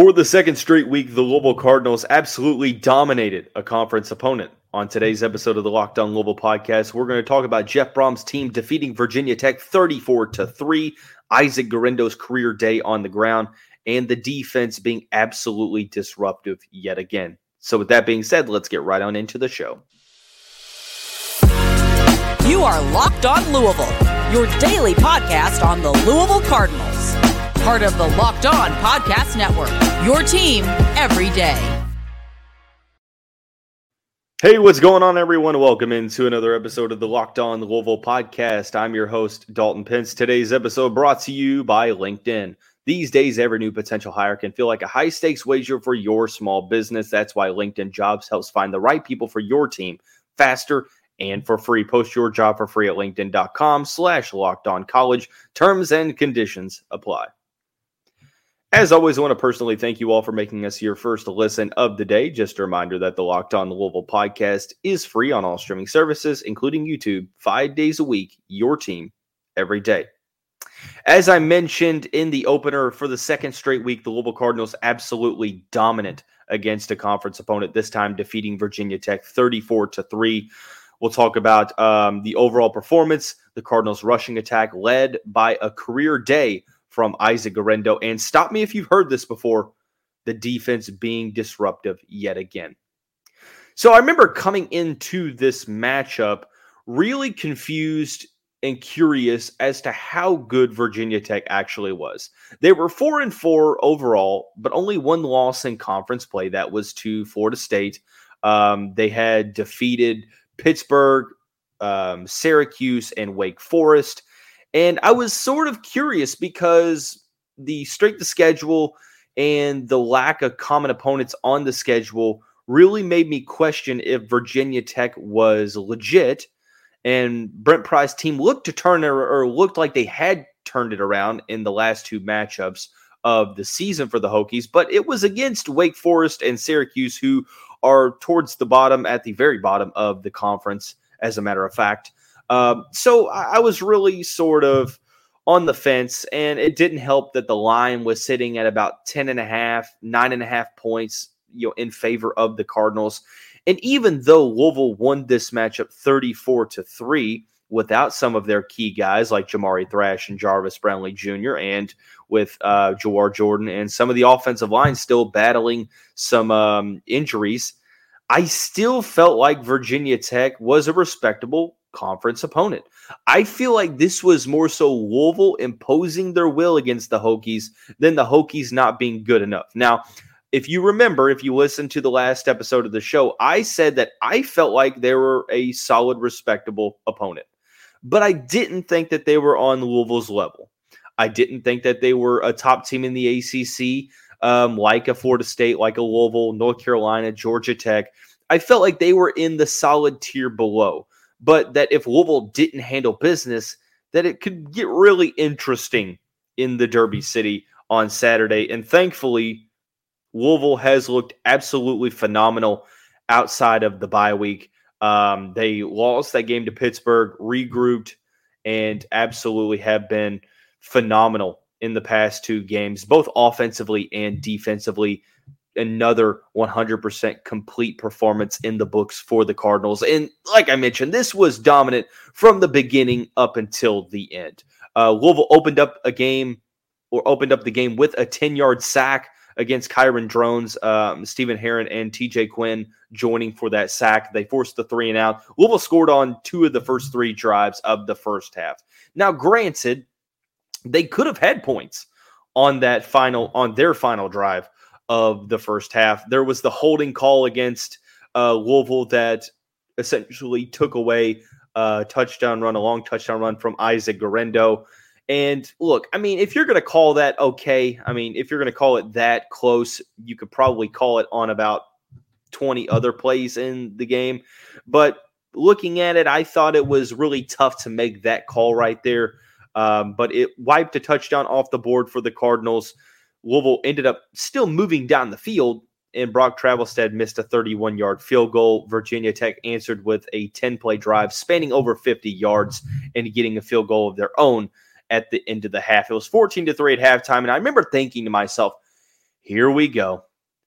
For the second straight week, the Louisville Cardinals absolutely dominated a conference opponent. On today's episode of the Locked On Louisville podcast, we're going to talk about Jeff Brohm's team defeating Virginia Tech 34 to 3, Isaac Guerendo's career day on the ground, and the defense being absolutely disruptive yet again. So, with that being said, let's get right on into the show. You are Locked On Louisville, your daily podcast on the Louisville Cardinals part of the Locked On Podcast Network. Your team every day. Hey, what's going on, everyone? Welcome into another episode of the Locked On Louisville podcast. I'm your host, Dalton Pence. Today's episode brought to you by LinkedIn. These days, every new potential hire can feel like a high stakes wager for your small business. That's why LinkedIn Jobs helps find the right people for your team faster and for free. Post your job for free at linkedin.com slash locked on college. Terms and conditions apply. As always, I want to personally thank you all for making us your first listen of the day. Just a reminder that the Locked On Louisville podcast is free on all streaming services, including YouTube, five days a week, your team every day. As I mentioned in the opener for the second straight week, the Louisville Cardinals absolutely dominant against a conference opponent, this time defeating Virginia Tech 34 to 3. We'll talk about um, the overall performance, the Cardinals' rushing attack led by a career day from Isaac Guerendo. And stop me if you've heard this before the defense being disruptive yet again. So I remember coming into this matchup really confused and curious as to how good Virginia Tech actually was. They were 4 and 4 overall, but only one loss in conference play that was to Florida State. Um, they had defeated Pittsburgh, um, Syracuse, and Wake Forest. And I was sort of curious because the strength of schedule and the lack of common opponents on the schedule really made me question if Virginia Tech was legit. And Brent Pry's team looked to turn or looked like they had turned it around in the last two matchups of the season for the Hokies, but it was against Wake Forest and Syracuse, who are towards the bottom, at the very bottom of the conference, as a matter of fact. Um, so I was really sort of on the fence, and it didn't help that the line was sitting at about 10 and a half, nine and a half points, you know, in favor of the Cardinals. And even though Louisville won this matchup 34 to 3 without some of their key guys like Jamari Thrash and Jarvis Brownlee Jr., and with uh, Jawhar Jordan and some of the offensive line still battling some um, injuries, I still felt like Virginia Tech was a respectable conference opponent. I feel like this was more so Louisville imposing their will against the Hokies than the Hokies not being good enough. Now, if you remember, if you listened to the last episode of the show, I said that I felt like they were a solid, respectable opponent, but I didn't think that they were on Louisville's level. I didn't think that they were a top team in the ACC, um, like a Florida State, like a Louisville, North Carolina, Georgia Tech. I felt like they were in the solid tier below but that if Louisville didn't handle business, that it could get really interesting in the Derby City on Saturday. And thankfully, Louisville has looked absolutely phenomenal outside of the bye week. Um, they lost that game to Pittsburgh, regrouped, and absolutely have been phenomenal in the past two games, both offensively and defensively another 100% complete performance in the books for the Cardinals. And like I mentioned, this was dominant from the beginning up until the end. Uh, Louisville opened up a game or opened up the game with a 10 yard sack against Kyron Drones, um, Stephen Herron, and TJ Quinn joining for that sack. They forced the three and out. Louisville scored on two of the first three drives of the first half. Now, granted, they could have had points on that final on their final drive of the first half. There was the holding call against uh, Louisville that essentially took away a touchdown run, a long touchdown run from Isaac Guerendo. And look, I mean, if you're going to call that okay, I mean, if you're going to call it that close, you could probably call it on about 20 other plays in the game. But looking at it, I thought it was really tough to make that call right there. Um, but it wiped a touchdown off the board for the Cardinals. Louisville ended up still moving down the field, and Brock Travelstead missed a 31 yard field goal. Virginia Tech answered with a 10 play drive spanning over 50 yards and getting a field goal of their own at the end of the half. It was 14 to 3 at halftime. And I remember thinking to myself, here we go.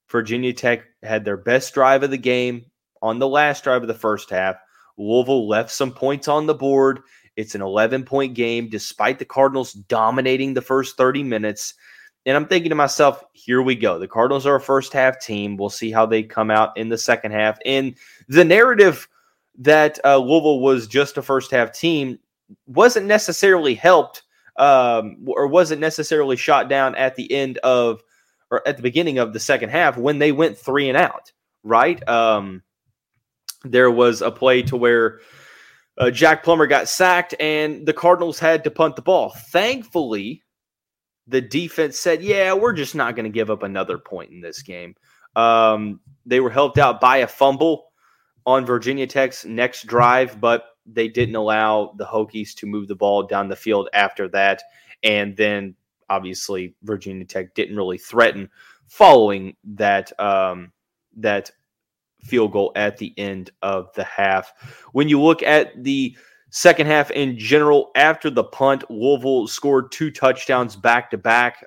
Virginia Tech had their best drive of the game on the last drive of the first half. Louisville left some points on the board. It's an 11 point game, despite the Cardinals dominating the first 30 minutes. And I'm thinking to myself, here we go. The Cardinals are a first half team. We'll see how they come out in the second half. And the narrative that uh, Louisville was just a first half team wasn't necessarily helped um, or wasn't necessarily shot down at the end of or at the beginning of the second half when they went three and out, right? Um, there was a play to where uh, Jack Plummer got sacked and the Cardinals had to punt the ball. Thankfully, the defense said, Yeah, we're just not going to give up another point in this game. Um, they were helped out by a fumble on Virginia Tech's next drive, but they didn't allow the Hokies to move the ball down the field after that. And then obviously Virginia Tech didn't really threaten following that um, that field goal at the end of the half. When you look at the second half in general, after the punt, Louisville scored two touchdowns back to back.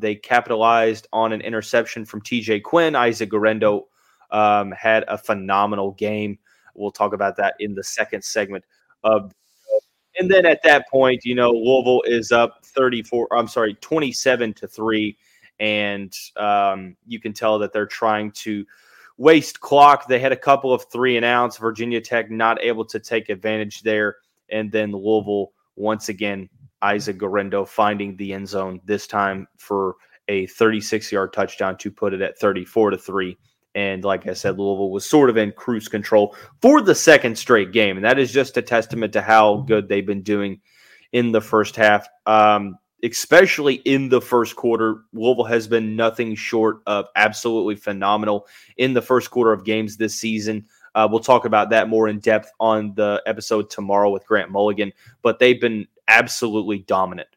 They capitalized on an interception from TJ Quinn. Isaac Guerendo um, had a phenomenal game. We'll talk about that in the second segment of. And then at that point, you know, Louisville is up 34, I'm sorry, 27 to 3. And um, you can tell that they're trying to waste clock. They had a couple of three and outs. Virginia Tech not able to take advantage there. And then Louisville, once again, Isaac Guerendo finding the end zone, this time for a 36 yard touchdown to put it at 34 to 3. And like I said, Louisville was sort of in cruise control for the second straight game. And that is just a testament to how good they've been doing in the first half. Um, especially in the first quarter, Louisville has been nothing short of absolutely phenomenal in the first quarter of games this season. Uh, we'll talk about that more in depth on the episode tomorrow with Grant Mulligan, but they've been absolutely dominant,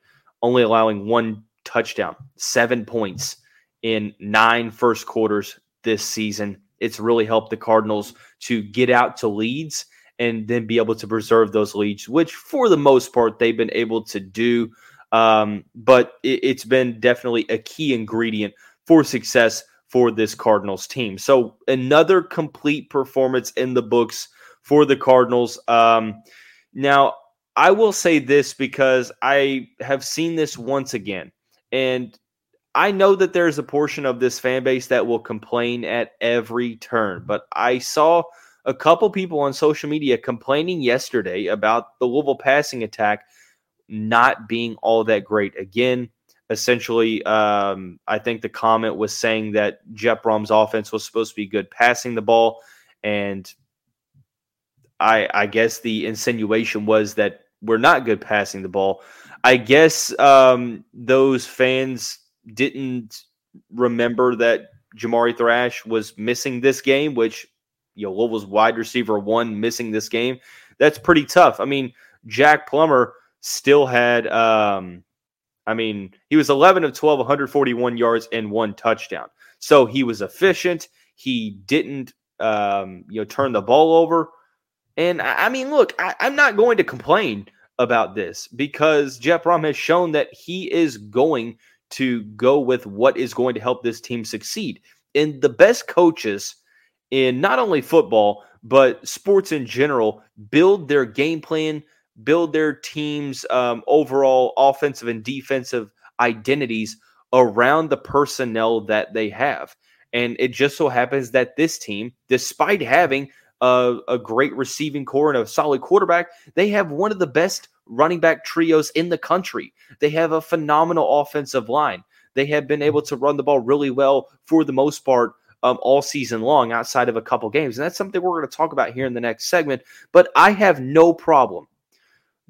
only allowing one touchdown, seven points in nine first quarters this season. It's really helped the Cardinals to get out to leads and then be able to preserve those leads, which for the most part they've been able to do. Um, but it, it's been definitely a key ingredient for success for this Cardinals team. So another complete performance in the books for the Cardinals. Um, now, I will say this because I have seen this once again, and I know that there's a portion of this fan base that will complain at every turn, but I saw a couple people on social media complaining yesterday about the Louisville passing attack not being all that great. Again, essentially, um, I think the comment was saying that Jeff Brohm's offense was supposed to be good passing the ball, and I, I guess the insinuation was that we're not good passing the ball. I guess um, those fans didn't remember that Jamari Thrash was missing this game, which you know Louisville's wide receiver one missing this game. That's pretty tough. I mean, Jack Plummer still had um I mean, he was 11 of 12, 141 yards and one touchdown. So he was efficient. He didn't um, you know turn the ball over. And I, I mean, look, I, I'm not going to complain about this because Jeff Brohm has shown that he is going to go with what is going to help this team succeed. And the best coaches in not only football, but sports in general build their game plan, build their team's um, overall offensive and defensive identities around the personnel that they have. And it just so happens that this team, despite having a, a great receiving core and a solid quarterback, they have one of the best running back trios in the country. They have a phenomenal offensive line. They have been able to run the ball really well for the most part um, all season long, outside of a couple games. And that's something we're going to talk about here in the next segment. But I have no problem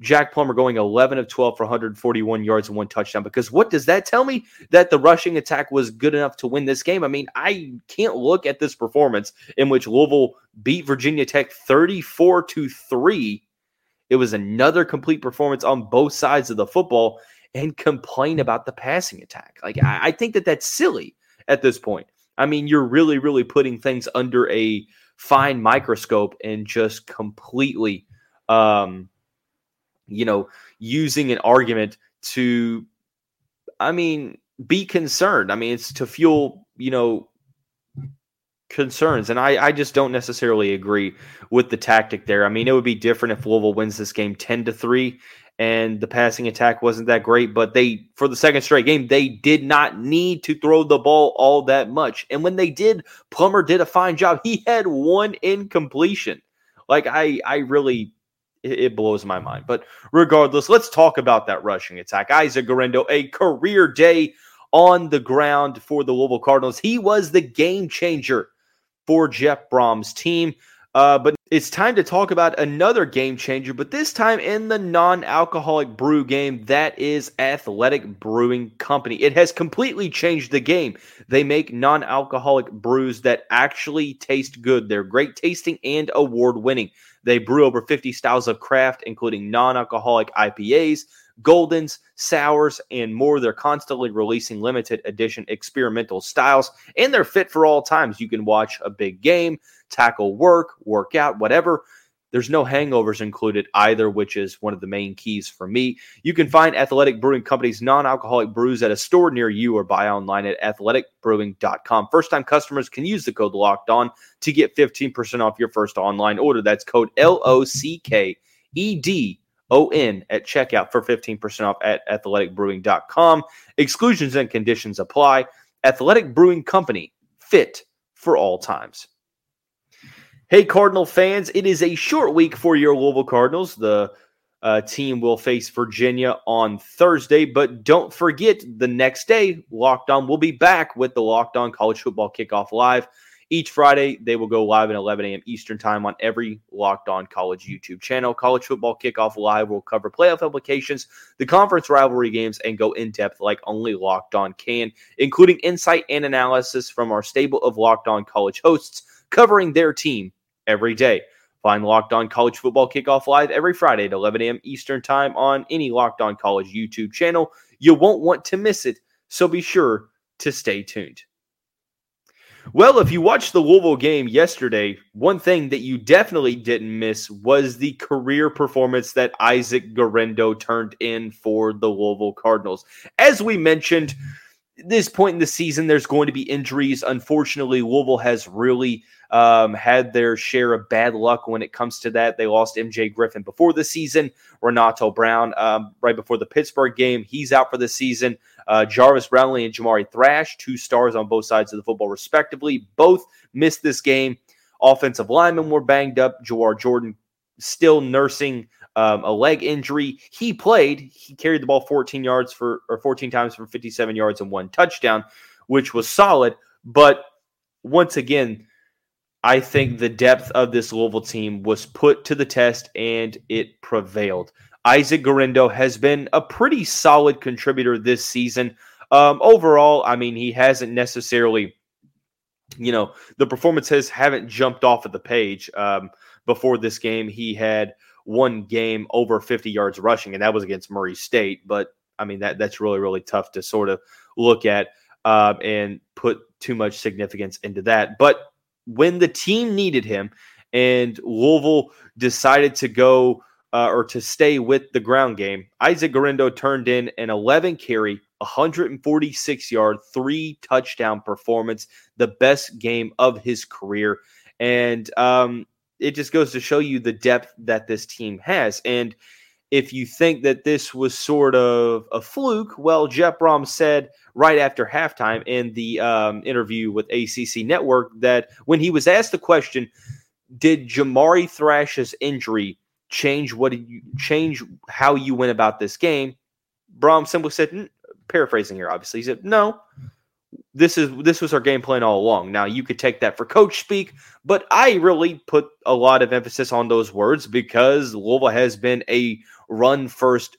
Jack Plummer going 11 of 12 for 141 yards and one touchdown. Because what does that tell me? That the rushing attack was good enough to win this game. I mean, I can't look at this performance in which Louisville beat Virginia Tech 34 to 3. It was another complete performance on both sides of the football and complain about the passing attack. Like, I, I think that that's silly at this point. I mean, you're really, really putting things under a fine microscope and just completely. Um, you know, using an argument to, I mean, be concerned. I mean, it's to fuel, you know, concerns. And I, I just don't necessarily agree with the tactic there. I mean, it would be different if Louisville wins this game 10 to 3 and the passing attack wasn't that great, but they for the second straight game, they did not need to throw the ball all that much. And when they did, Plummer did a fine job. He had one incompletion. Like I I really it, blows my mind. But regardless, let's talk about that rushing attack. Isaac Guerendo, a career day on the ground for the Louisville Cardinals. He was the game changer for Jeff Brohm's team. Uh, but it's time to talk about another game changer, but this time in the non alcoholic brew game. That is Athletic Brewing Company. It has completely changed the game. They make non alcoholic brews that actually taste good. They're great tasting and award winning. They brew over 50 styles of craft, including non alcoholic IPAs, Goldens, Sours, and more. They're constantly releasing limited edition experimental styles, and they're fit for all times. You can watch a big game, tackle work, work out, whatever. There's no hangovers included either, which is one of the main keys for me. You can find Athletic Brewing Company's non alcoholic brews at a store near you or buy online at athleticbrewing.com. First time customers can use the code locked on to get 15% off your first online order. That's code L O C K E D O N at checkout for 15% off at athleticbrewing.com. Exclusions and conditions apply. Athletic Brewing Company, fit for all times. Hey, Cardinal fans, it is a short week for your Louisville Cardinals. The uh, team will face Virginia on Thursday, but don't forget the next day, Locked On will be back with the Locked On College Football Kickoff Live. Each Friday, they will go live at 11 a.m. Eastern Time on every Locked On College YouTube channel. College Football Kickoff Live will cover playoff implications, the conference rivalry games, and go in depth like only Locked On can, including insight and analysis from our stable of Locked On College hosts covering their team every day. Find Locked On College Football Kickoff Live every Friday at 11 a.m. Eastern Time on any Locked On College YouTube channel. You won't want to miss it, so be sure to stay tuned. Well, if you watched the Louisville game yesterday, one thing that you definitely didn't miss was the career performance that Isaac Guerendo turned in for the Louisville Cardinals. As we mentioned, this point in the season, there's going to be injuries. Unfortunately, Louisville has really um, had their share of bad luck when it comes to that. They lost MJ Griffin before the season, Renato Brown um, right before the Pittsburgh game. He's out for the season. Uh, Jarvis Brownlee and Jamari Thrash, two stars on both sides of the football, respectively, both missed this game. Offensive linemen were banged up. Jawhar Jordan still nursing um, a leg injury. He played. He carried the ball 14 yards for or 14 times for 57 yards and one touchdown, which was solid. But once again, I think the depth of this Louisville team was put to the test and it prevailed. Isaac Guerendo has been a pretty solid contributor this season. Um, overall, I mean, he hasn't necessarily, you know, the performances haven't jumped off of the page. Um, before this game, he had one game over 50 yards rushing, and that was against Murray State. But I mean, that that's really really tough to sort of look at um, and put too much significance into that. But when the team needed him, and Louisville decided to go uh, or to stay with the ground game, Isaac Guerendo turned in an 11 carry, 146 yard, three touchdown performance, the best game of his career. And um, it just goes to show you the depth that this team has. And if you think that this was sort of a fluke, well, Jeff Brohm said right after halftime in the um, interview with ACC Network that when he was asked the question, did Jamari Thrash's injury change what did you change how you went about this game? Brohm simply said, paraphrasing here, obviously, he said, no. This is this was our game plan all along. Now you could take that for coach speak, but I really put a lot of emphasis on those words because Louisville has been a run first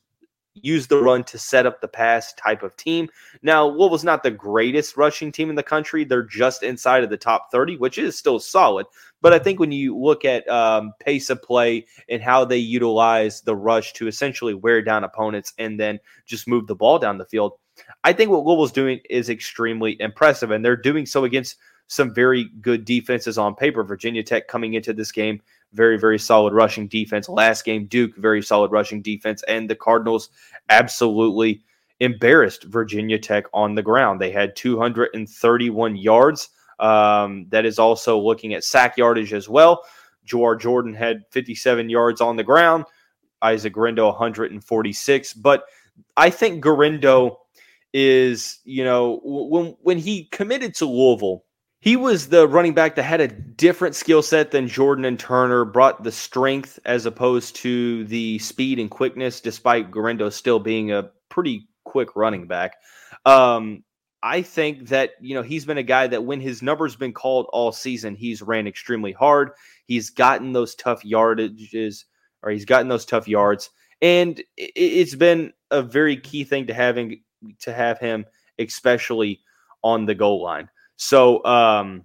use the run to set up the pass type of team. Now, Louisville's not the greatest rushing team in the country. They're just inside of the top 30, which is still solid. But I think when you look at um, pace of play and how they utilize the rush to essentially wear down opponents and then just move the ball down the field, I think what Louisville's doing is extremely impressive. And they're doing so against some very good defenses on paper. Virginia Tech coming into this game very, very solid rushing defense. Last game, Duke, very solid rushing defense. And the Cardinals, absolutely embarrassed Virginia Tech on the ground. They had 231 yards. Um, that is also looking at sack yardage as well. Jawhar Jordan had 57 yards on the ground. Isaac Guerendo 146. But I think Guerendo is, you know, when when he committed to Louisville, he was the running back that had a different skill set than Jordan and Turner, brought the strength as opposed to the speed and quickness, despite Guerendo still being a pretty quick running back. Um, I think that, you know, he's been a guy that when his number's been called all season, he's ran extremely hard. He's gotten those tough yardages or he's gotten those tough yards. And it's been a very key thing to having to have him, especially on the goal line. So, um,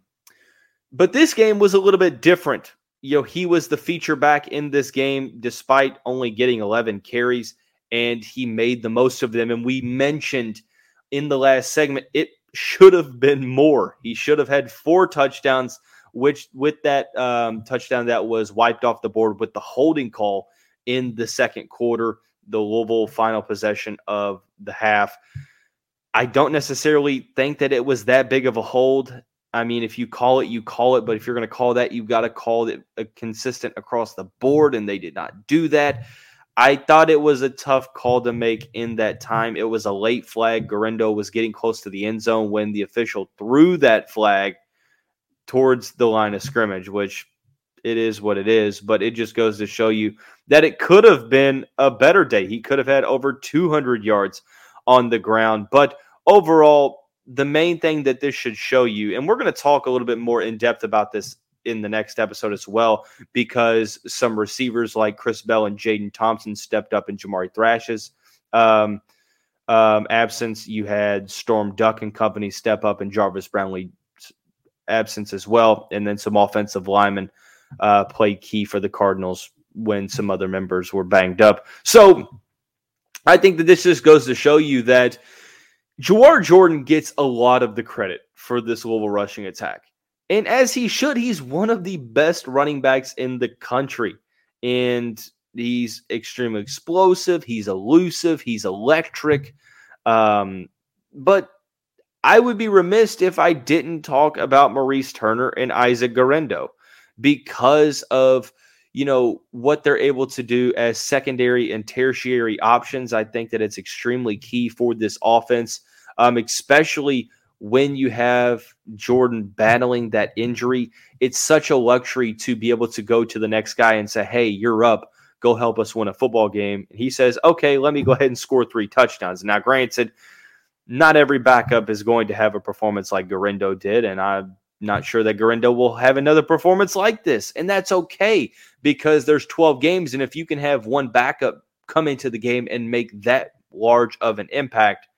but this game was a little bit different. You know, he was the feature back in this game, despite only getting 11 carries, and he made the most of them. And we mentioned in the last segment, it should have been more. He should have had four touchdowns, which with that um, touchdown that was wiped off the board with the holding call in the second quarter, the Louisville final possession of the half. I don't necessarily think that it was that big of a hold. I mean, if you call it, you call it. But if you're going to call that, you've got to call it consistent across the board, and they did not do that. I thought it was a tough call to make in that time. It was a late flag. Guerendo was getting close to the end zone when the official threw that flag towards the line of scrimmage, which it is what it is. But it just goes to show you that it could have been a better day. He could have had over 200 yards on the ground. But overall, the main thing that this should show you, and we're going to talk a little bit more in depth about this in the next episode as well, because some receivers like Chris Bell and Jaden Thompson stepped up in Jamari Thrash's um, um, absence. You had Storm Duck and company step up in Jarvis Brownlee absence as well, and then some offensive linemen uh, played key for the Cardinals when some other members were banged up. So I think that this just goes to show you that Jawhar Jordan gets a lot of the credit for this Louisville rushing attack. And as he should, he's one of the best running backs in the country. And he's extremely explosive, he's elusive, he's electric. Um, but I would be remiss if I didn't talk about Maurice Turner and Isaac Guerendo because of you know what they're able to do as secondary and tertiary options. I think that it's extremely key for this offense, um, especially when you have Jordan battling that injury. It's such a luxury to be able to go to the next guy and say, "Hey, you're up. Go help us win a football game." And he says, "Okay, let me go ahead and score three touchdowns." Now, granted, not every backup is going to have a performance like Guerendo did, and I not sure that Guerendo will have another performance like this. And that's okay because there's 12 games. And if you can have one backup come into the game and make that large of an impact,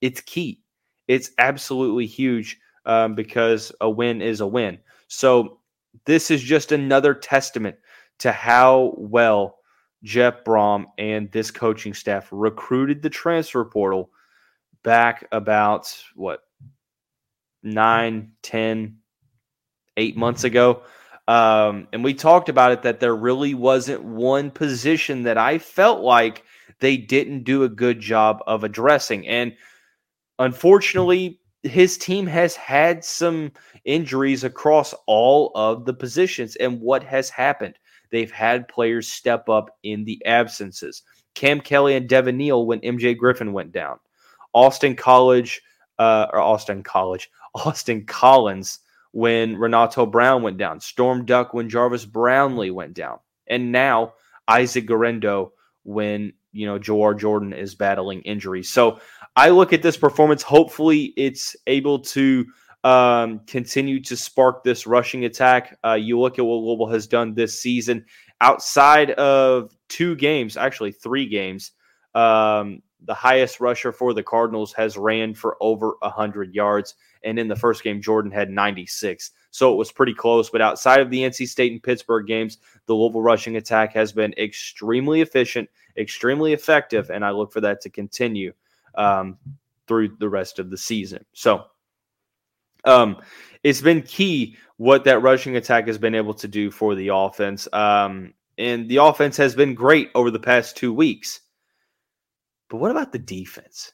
it's key. It's absolutely huge um, because a win is a win. So this is just another testament to how well Jeff Brohm and this coaching staff recruited the transfer portal back about what nine, ten, eight months ago. Um, and we talked about it that there really wasn't one position that I felt like they didn't do a good job of addressing. And unfortunately, his team has had some injuries across all of the positions. And what has happened? They've had players step up in the absences. Cam Kelly and Devin Neal when MJ Griffin went down. Austin College, uh, or Austin College, Austin Collins when Renato Brown went down, Storm Duck when Jarvis Brownlee went down, and now Isaac Guerendo when you know Jawhar Jordan is battling injuries. So I look at this performance. Hopefully, it's able to um, continue to spark this rushing attack. Uh, you look at what Louisville has done this season outside of two games, actually three games. Um, the highest rusher for the Cardinals has ran for over 100 yards. And in the first game, Jordan had 96. So it was pretty close. But outside of the NC State and Pittsburgh games, the Louisville rushing attack has been extremely efficient, extremely effective. And I look for that to continue um, through the rest of the season. So um, it's been key what that rushing attack has been able to do for the offense. Um, and the offense has been great over the past two weeks. But what about the defense?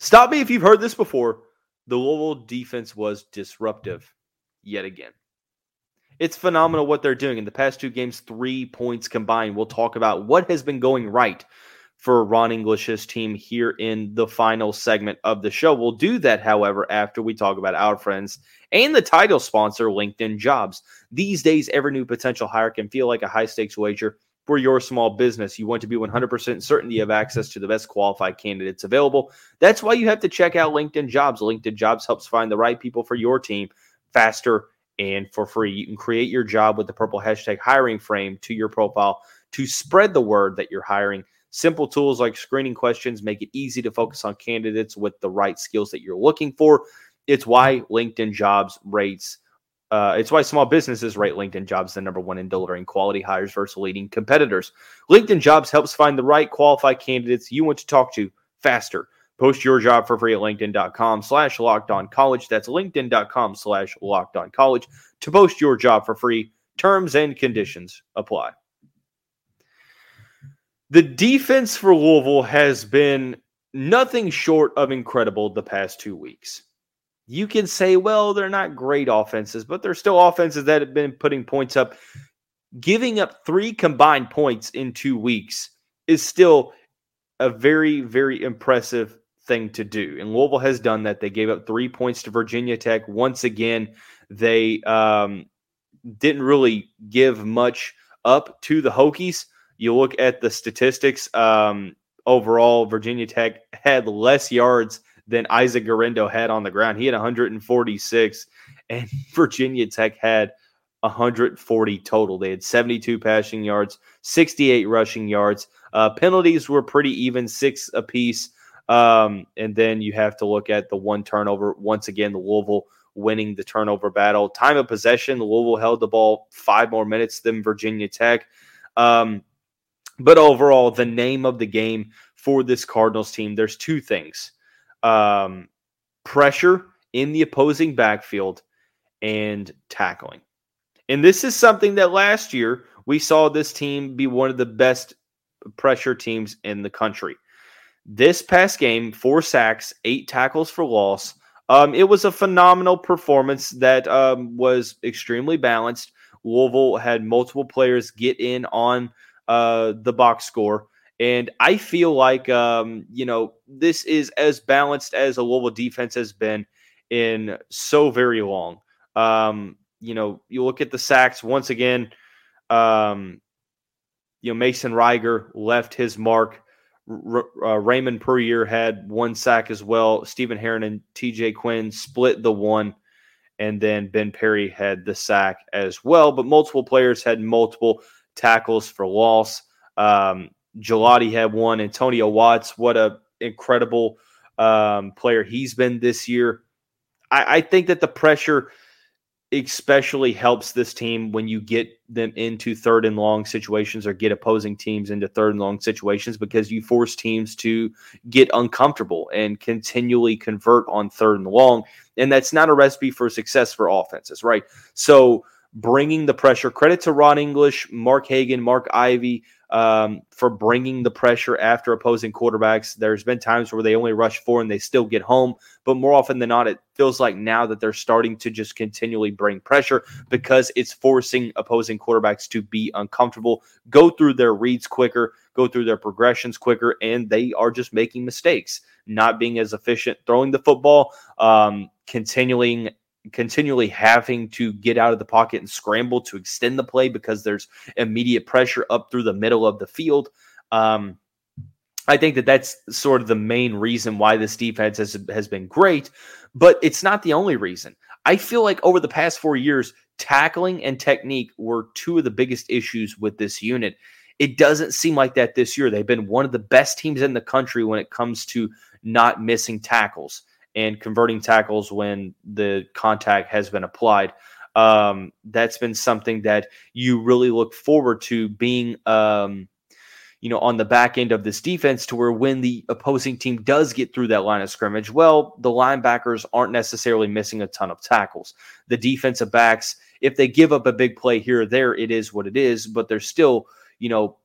Stop me if you've heard this before. The Louisville defense was disruptive yet again. It's phenomenal what they're doing. In the past two games, three points combined. We'll talk about what has been going right for Ron English's team here in the final segment of the show. We'll do that, however, after we talk about our friends and the title sponsor, LinkedIn Jobs. These days, every new potential hire can feel like a high stakes wager for your small business. You want to be 100% certain you have access to the best qualified candidates available. That's why you have to check out LinkedIn Jobs. LinkedIn Jobs helps find the right people for your team faster and for free. You can create your job with the purple hashtag hiring frame to your profile to spread the word that you're hiring. Simple tools like screening questions make it easy to focus on candidates with the right skills that you're looking for. It's why LinkedIn Jobs rates uh, it's why small businesses rate LinkedIn Jobs the number one in delivering quality hires versus leading competitors. LinkedIn Jobs helps find the right qualified candidates you want to talk to faster. Post your job for free at linkedin.com slash locked on college. That's linkedin.com slash locked on college to post your job for free. Terms and conditions apply. The defense for Louisville has been nothing short of incredible the past two weeks you can say, well, they're not great offenses, but they're still offenses that have been putting points up. Giving up three combined points in two weeks is still a very, very impressive thing to do. And Louisville has done that. They gave up three points to Virginia Tech. Once again, they um, didn't really give much up to the Hokies. You look at the statistics. Um, overall, Virginia Tech had less yards than Isaac Guerendo had on the ground. He had 146, and Virginia Tech had 140 total. They had 72 passing yards, 68 rushing yards. Uh, penalties were pretty even, six apiece. Um, and then you have to look at the one turnover. Once again, the Louisville winning the turnover battle. Time of possession, the Louisville held the ball five more minutes than Virginia Tech. Um, but overall, the name of the game for this Cardinals team, there's two things um, pressure in the opposing backfield and tackling. And this is something that last year we saw this team be one of the best pressure teams in the country. This past game, four sacks, eight tackles for loss. Um, it was a phenomenal performance that um, was extremely balanced. Louisville had multiple players get in on uh, the box score. And I feel like, um, you know, this is as balanced as a Louisville defense has been in so very long. Um, you know, you look at the sacks once again. Um, you know, Mason Reiger left his mark. R- uh, Raymond Puryear had one sack as well. Stephen Herron and TJ Quinn split the one, and then Ben Perry had the sack as well. But multiple players had multiple tackles for loss. Um, Gelati had one. Antonio Watts, what a incredible um, player he's been this year. I, I think that the pressure especially helps this team when you get them into third and long situations or get opposing teams into third and long situations because you force teams to get uncomfortable and continually convert on third and long. And that's not a recipe for success for offenses, right? So, bringing the pressure, credit to Ron English, Mark Hagen, Mark Ivey, um, for bringing the pressure after opposing quarterbacks. There's been times where they only rush four and they still get home, but more often than not, it feels like now that they're starting to just continually bring pressure because it's forcing opposing quarterbacks to be uncomfortable, go through their reads quicker, go through their progressions quicker, and they are just making mistakes, not being as efficient throwing the football, um, continuing continually having to get out of the pocket and scramble to extend the play because there's immediate pressure up through the middle of the field. Um, I think that that's sort of the main reason why this defense has, has been great, but it's not the only reason. I feel like over the past four years, tackling and technique were two of the biggest issues with this unit. It doesn't seem like that this year. They've been one of the best teams in the country when it comes to not missing tackles and converting tackles when the contact has been applied. Um, that's been something that you really look forward to being, um, you know, on the back end of this defense to where when the opposing team does get through that line of scrimmage, well, the linebackers aren't necessarily missing a ton of tackles. The defensive backs, if they give up a big play here or there, it is what it is, but they're still, you know,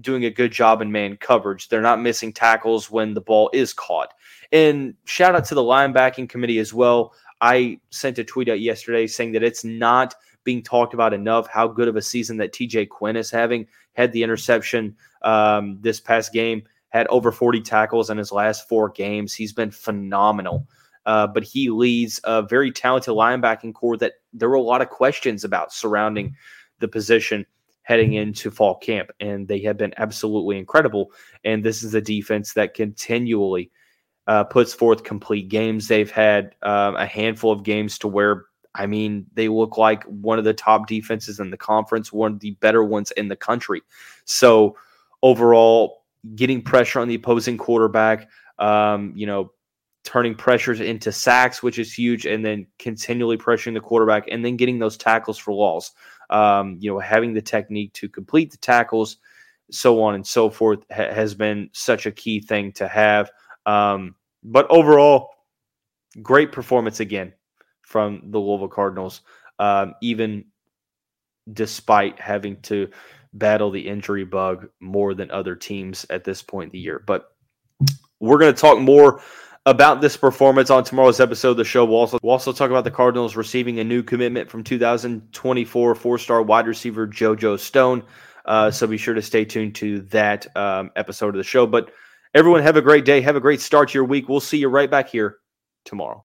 doing a good job in man coverage. They're not missing tackles when the ball is caught. And shout out to the linebacking committee as well. I sent a tweet out yesterday saying that it's not being talked about enough how good of a season that TJ Quinn is having. Had the interception um, this past game, had over 40 tackles in his last four games. He's been phenomenal. Uh, but he leads a very talented linebacking core that there were a lot of questions about surrounding the position heading into fall camp, and they have been absolutely incredible. And this is a defense that continually uh, puts forth complete games. They've had um, a handful of games to where, I mean, they look like one of the top defenses in the conference, one of the better ones in the country. So overall, getting pressure on the opposing quarterback, um, you know, turning pressures into sacks, which is huge, and then continually pressuring the quarterback, and then getting those tackles for loss. Um, you know, having the technique to complete the tackles, so on and so forth, ha- has been such a key thing to have. Um, but overall, great performance again from the Louisville Cardinals, um, even despite having to battle the injury bug more than other teams at this point in the year. But we're going to talk more about this performance on tomorrow's episode of the show. We'll also, we'll also talk about the Cardinals receiving a new commitment from 2024 four star wide receiver JoJo Stone. Uh, so be sure to stay tuned to that um, episode of the show. But everyone, have a great day. Have a great start to your week. We'll see you right back here tomorrow.